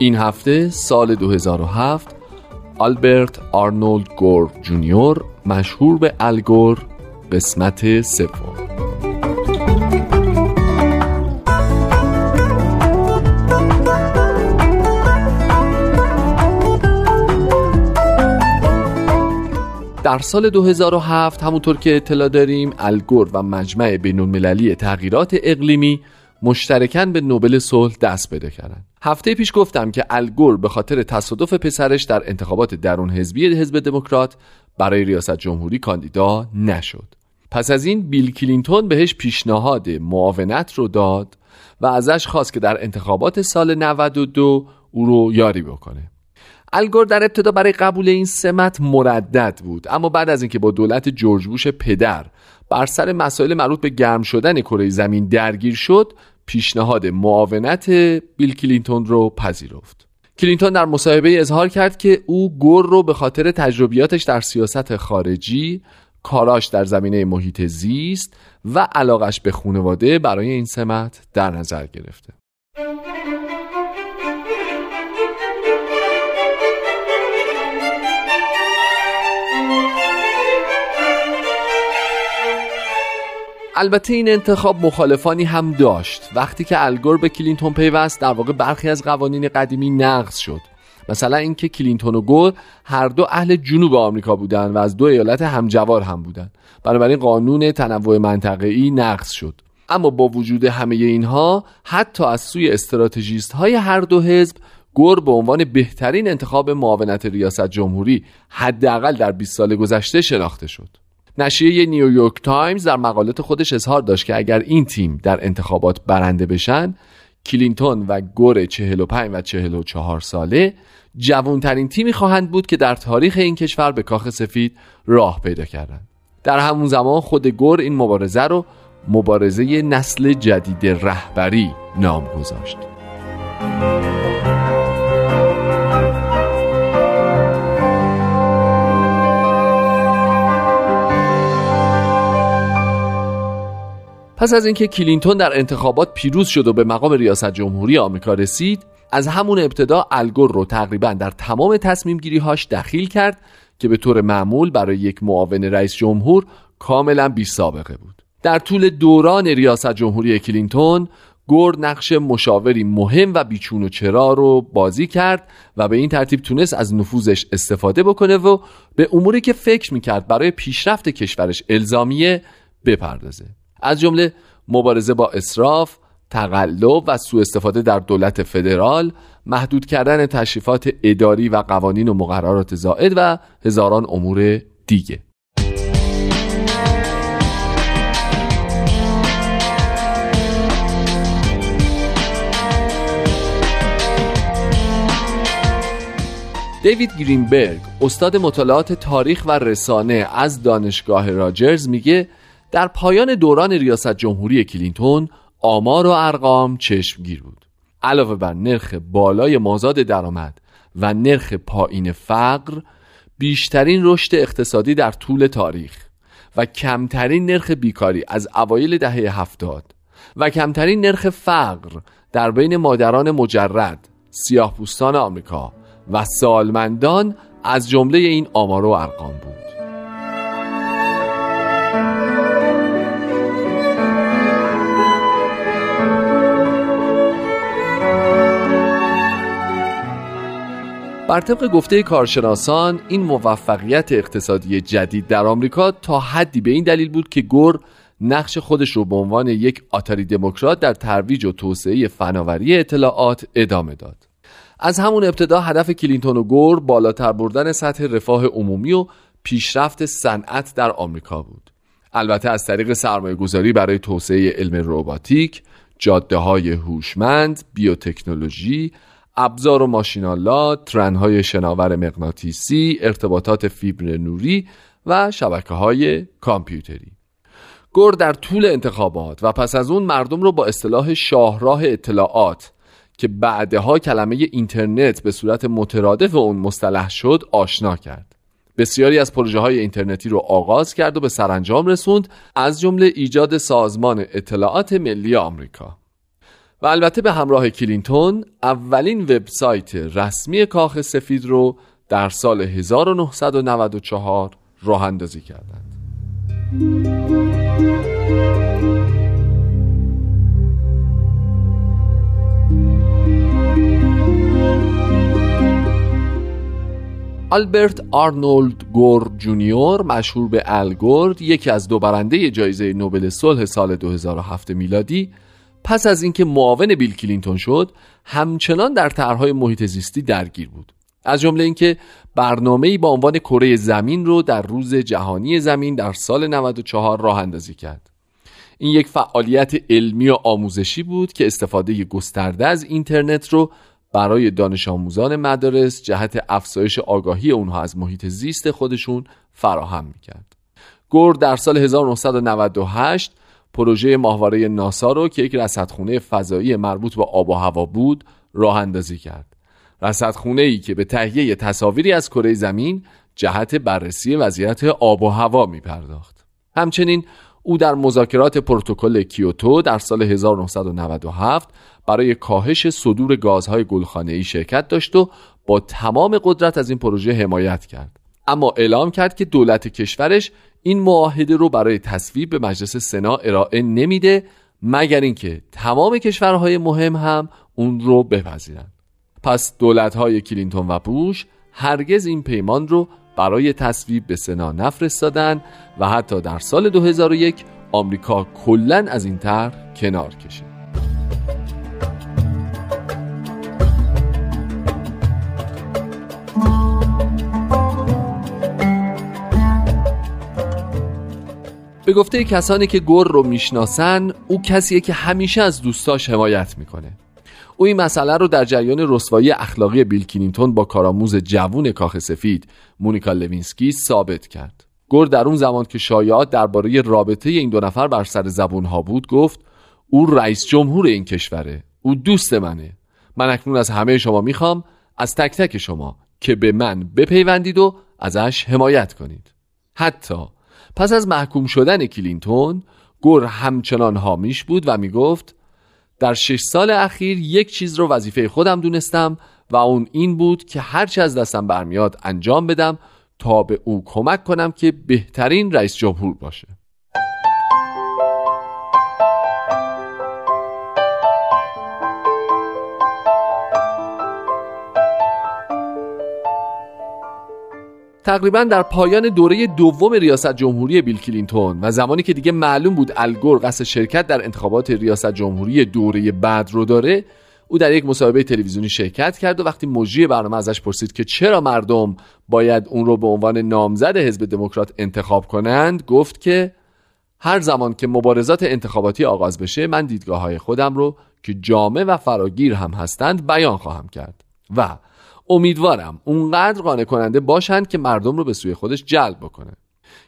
این هفته سال 2007 آلبرت آرنولد گور جونیور مشهور به الگور قسمت سوم. در سال 2007 همونطور که اطلاع داریم الگور و مجمع بین المللی تغییرات اقلیمی مشترکن به نوبل صلح دست پیدا کردن هفته پیش گفتم که الگور به خاطر تصادف پسرش در انتخابات درون حزبی حزب دموکرات برای ریاست جمهوری کاندیدا نشد. پس از این بیل کلینتون بهش پیشنهاد معاونت رو داد و ازش خواست که در انتخابات سال 92 او رو یاری بکنه. الگور در ابتدا برای قبول این سمت مردد بود. اما بعد از اینکه با دولت جورج بوش پدر بر سر مسائل مربوط به گرم شدن کره زمین درگیر شد پیشنهاد معاونت بیل کلینتون رو پذیرفت. کلینتون در مصاحبه اظهار کرد که او گور رو به خاطر تجربیاتش در سیاست خارجی کاراش در زمینه محیط زیست و علاقش به خانواده برای این سمت در نظر گرفته. البته این انتخاب مخالفانی هم داشت. وقتی که الگور به کلینتون پیوست در واقع برخی از قوانین قدیمی نقض شد. مثلا اینکه کلینتون و گور هر دو اهل جنوب آمریکا بودند و از دو ایالت همجوار هم بودند بنابراین قانون تنوع منطقه‌ای نقض شد. اما با وجود همه اینها حتی از سوی استراتژیست های هر دو حزب گور به عنوان بهترین انتخاب معاونت ریاست جمهوری حداقل در 20 سال گذشته شناخته شد. نشریه نیویورک تایمز در مقالات خودش اظهار داشت که اگر این تیم در انتخابات برنده بشن کلینتون و گور 45 و 44 ساله جوانترین تیمی خواهند بود که در تاریخ این کشور به کاخ سفید راه پیدا کردند. در همون زمان خود گور این مبارزه رو مبارزه نسل جدید رهبری نام گذاشت. پس از اینکه کلینتون در انتخابات پیروز شد و به مقام ریاست جمهوری آمریکا رسید از همون ابتدا الگور رو تقریبا در تمام تصمیم گیری هاش دخیل کرد که به طور معمول برای یک معاون رئیس جمهور کاملا بی سابقه بود. در طول دوران ریاست جمهوری کلینتون گور نقش مشاوری مهم و بیچون و چرا رو بازی کرد و به این ترتیب تونست از نفوذش استفاده بکنه و به اموری که فکر می‌کرد برای پیشرفت کشورش الزامیه بپردازه. از جمله مبارزه با اسراف، تقلب و سوء استفاده در دولت فدرال، محدود کردن تشریفات اداری و قوانین و مقررات زائد و هزاران امور دیگه. دیوید گرینبرگ استاد مطالعات تاریخ و رسانه از دانشگاه راجرز میگه در پایان دوران ریاست جمهوری کلینتون آمار و ارقام چشمگیر بود. علاوه بر نرخ بالای مازاد درآمد و نرخ پایین فقر بیشترین رشد اقتصادی در طول تاریخ و کمترین نرخ بیکاری از اوایل دهه هفتاد و کمترین نرخ فقر در بین مادران مجرد سیاه آمریکا و سالمندان از جمله این آمار و ارقام بود. بر طبق گفته کارشناسان این موفقیت اقتصادی جدید در آمریکا تا حدی به این دلیل بود که گور نقش خودش رو به عنوان یک آتاری دموکرات در ترویج و توسعه فناوری اطلاعات ادامه داد. از همون ابتدا هدف کلینتون و گور بالاتر بردن سطح رفاه عمومی و پیشرفت صنعت در آمریکا بود. البته از طریق سرمایه گذاری برای توسعه علم روباتیک، جاده های هوشمند، بیوتکنولوژی، ابزار و ماشینالات، ترنهای شناور مغناطیسی، ارتباطات فیبر نوری و شبکه های کامپیوتری. گور در طول انتخابات و پس از اون مردم رو با اصطلاح شاهراه اطلاعات که بعدها کلمه اینترنت به صورت مترادف اون مصطلح شد آشنا کرد. بسیاری از پروژه های اینترنتی رو آغاز کرد و به سرانجام رسوند از جمله ایجاد سازمان اطلاعات ملی آمریکا. و البته به همراه کلینتون اولین وبسایت رسمی کاخ سفید رو در سال 1994 راه اندازی کردند. آلبرت آرنولد گور جونیور مشهور به الگور یکی از دو برنده جایزه نوبل صلح سال 2007 میلادی پس از اینکه معاون بیل کلینتون شد همچنان در طرحهای محیط زیستی درگیر بود از جمله اینکه برنامه‌ای با عنوان کره زمین رو در روز جهانی زمین در سال 94 راه اندازی کرد این یک فعالیت علمی و آموزشی بود که استفاده گسترده از اینترنت رو برای دانش آموزان مدارس جهت افزایش آگاهی اونها از محیط زیست خودشون فراهم می‌کرد. گور در سال 1998 پروژه ماهواره ناسا رو که یک رصدخونه فضایی مربوط به آب و هوا بود راه اندازی کرد. رصدخونه ای که به تهیه تصاویری از کره زمین جهت بررسی وضعیت آب و هوا می پرداخت. همچنین او در مذاکرات پروتکل کیوتو در سال 1997 برای کاهش صدور گازهای گلخانه‌ای شرکت داشت و با تمام قدرت از این پروژه حمایت کرد اما اعلام کرد که دولت کشورش این معاهده رو برای تصویب به مجلس سنا ارائه نمیده مگر اینکه تمام کشورهای مهم هم اون رو بپذیرند. پس دولت‌های کلینتون و بوش هرگز این پیمان رو برای تصویب به سنا نفرستادن و حتی در سال 2001 آمریکا کلا از این طرح کنار کشید. به گفته کسانی که گور رو می‌شناسن او کسیه که همیشه از دوستاش حمایت می‌کنه. او این مسئله رو در جریان رسوایی اخلاقی بیل کلینتون با کارآموز جوون کاخ سفید مونیکا لوینسکی ثابت کرد. گور در اون زمان که شایعات درباره رابطه این دو نفر بر سر زبون ها بود گفت او رئیس جمهور این کشوره. او دوست منه. من اکنون از همه شما می‌خوام. از تک تک شما که به من بپیوندید و ازش حمایت کنید. حتی پس از محکوم شدن کلینتون گور همچنان حامیش بود و می‌گفت در شش سال اخیر یک چیز رو وظیفه خودم دونستم و اون این بود که هرچی از دستم برمیاد انجام بدم تا به او کمک کنم که بهترین رئیس جمهور باشه. تقریبا در پایان دوره دوم ریاست جمهوری بیل کلینتون و زمانی که دیگه معلوم بود الگور قصد شرکت در انتخابات ریاست جمهوری دوره بعد رو داره او در یک مصاحبه تلویزیونی شرکت کرد و وقتی مجری برنامه ازش پرسید که چرا مردم باید اون رو به عنوان نامزد حزب دموکرات انتخاب کنند گفت که هر زمان که مبارزات انتخاباتی آغاز بشه من دیدگاه های خودم رو که جامع و فراگیر هم هستند بیان خواهم کرد. و امیدوارم اونقدر قانع کننده باشند که مردم رو به سوی خودش جلب بکنه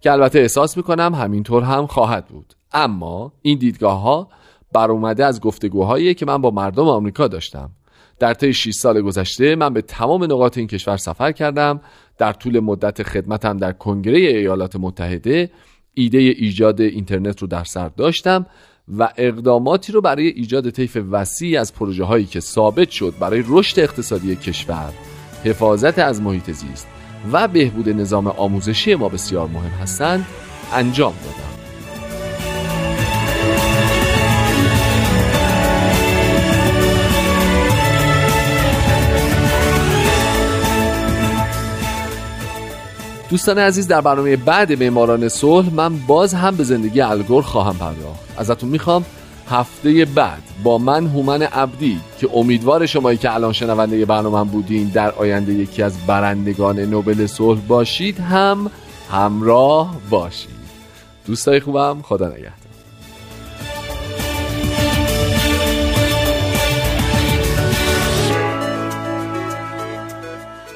که البته احساس می‌کنم همینطور هم خواهد بود. اما این دیدگاه ها بر اومده از گفتگوهایی که من با مردم آمریکا داشتم. در طی 6 سال گذشته من به تمام نقاط این کشور سفر کردم. در طول مدت خدمتم در کنگره ایالات متحده ایده ایجاد اینترنت رو در سر داشتم. و اقداماتی رو برای ایجاد طیف وسیعی از پروژه هایی که ثابت شد برای رشد اقتصادی کشور حفاظت از محیط زیست و بهبود نظام آموزشی ما بسیار مهم هستند انجام دادم. دوستان عزیز در برنامه بعد معماران صلح من باز هم به زندگی الگور خواهم پرداخت. ازتون می‌خوام هفته بعد با من هومن عبدی که امیدوار شمایی که الان شنونده برنامه بودین در آینده یکی از برندگان نوبل صلح باشید هم همراه باشید. دوستای خوبم خدا نگهدار.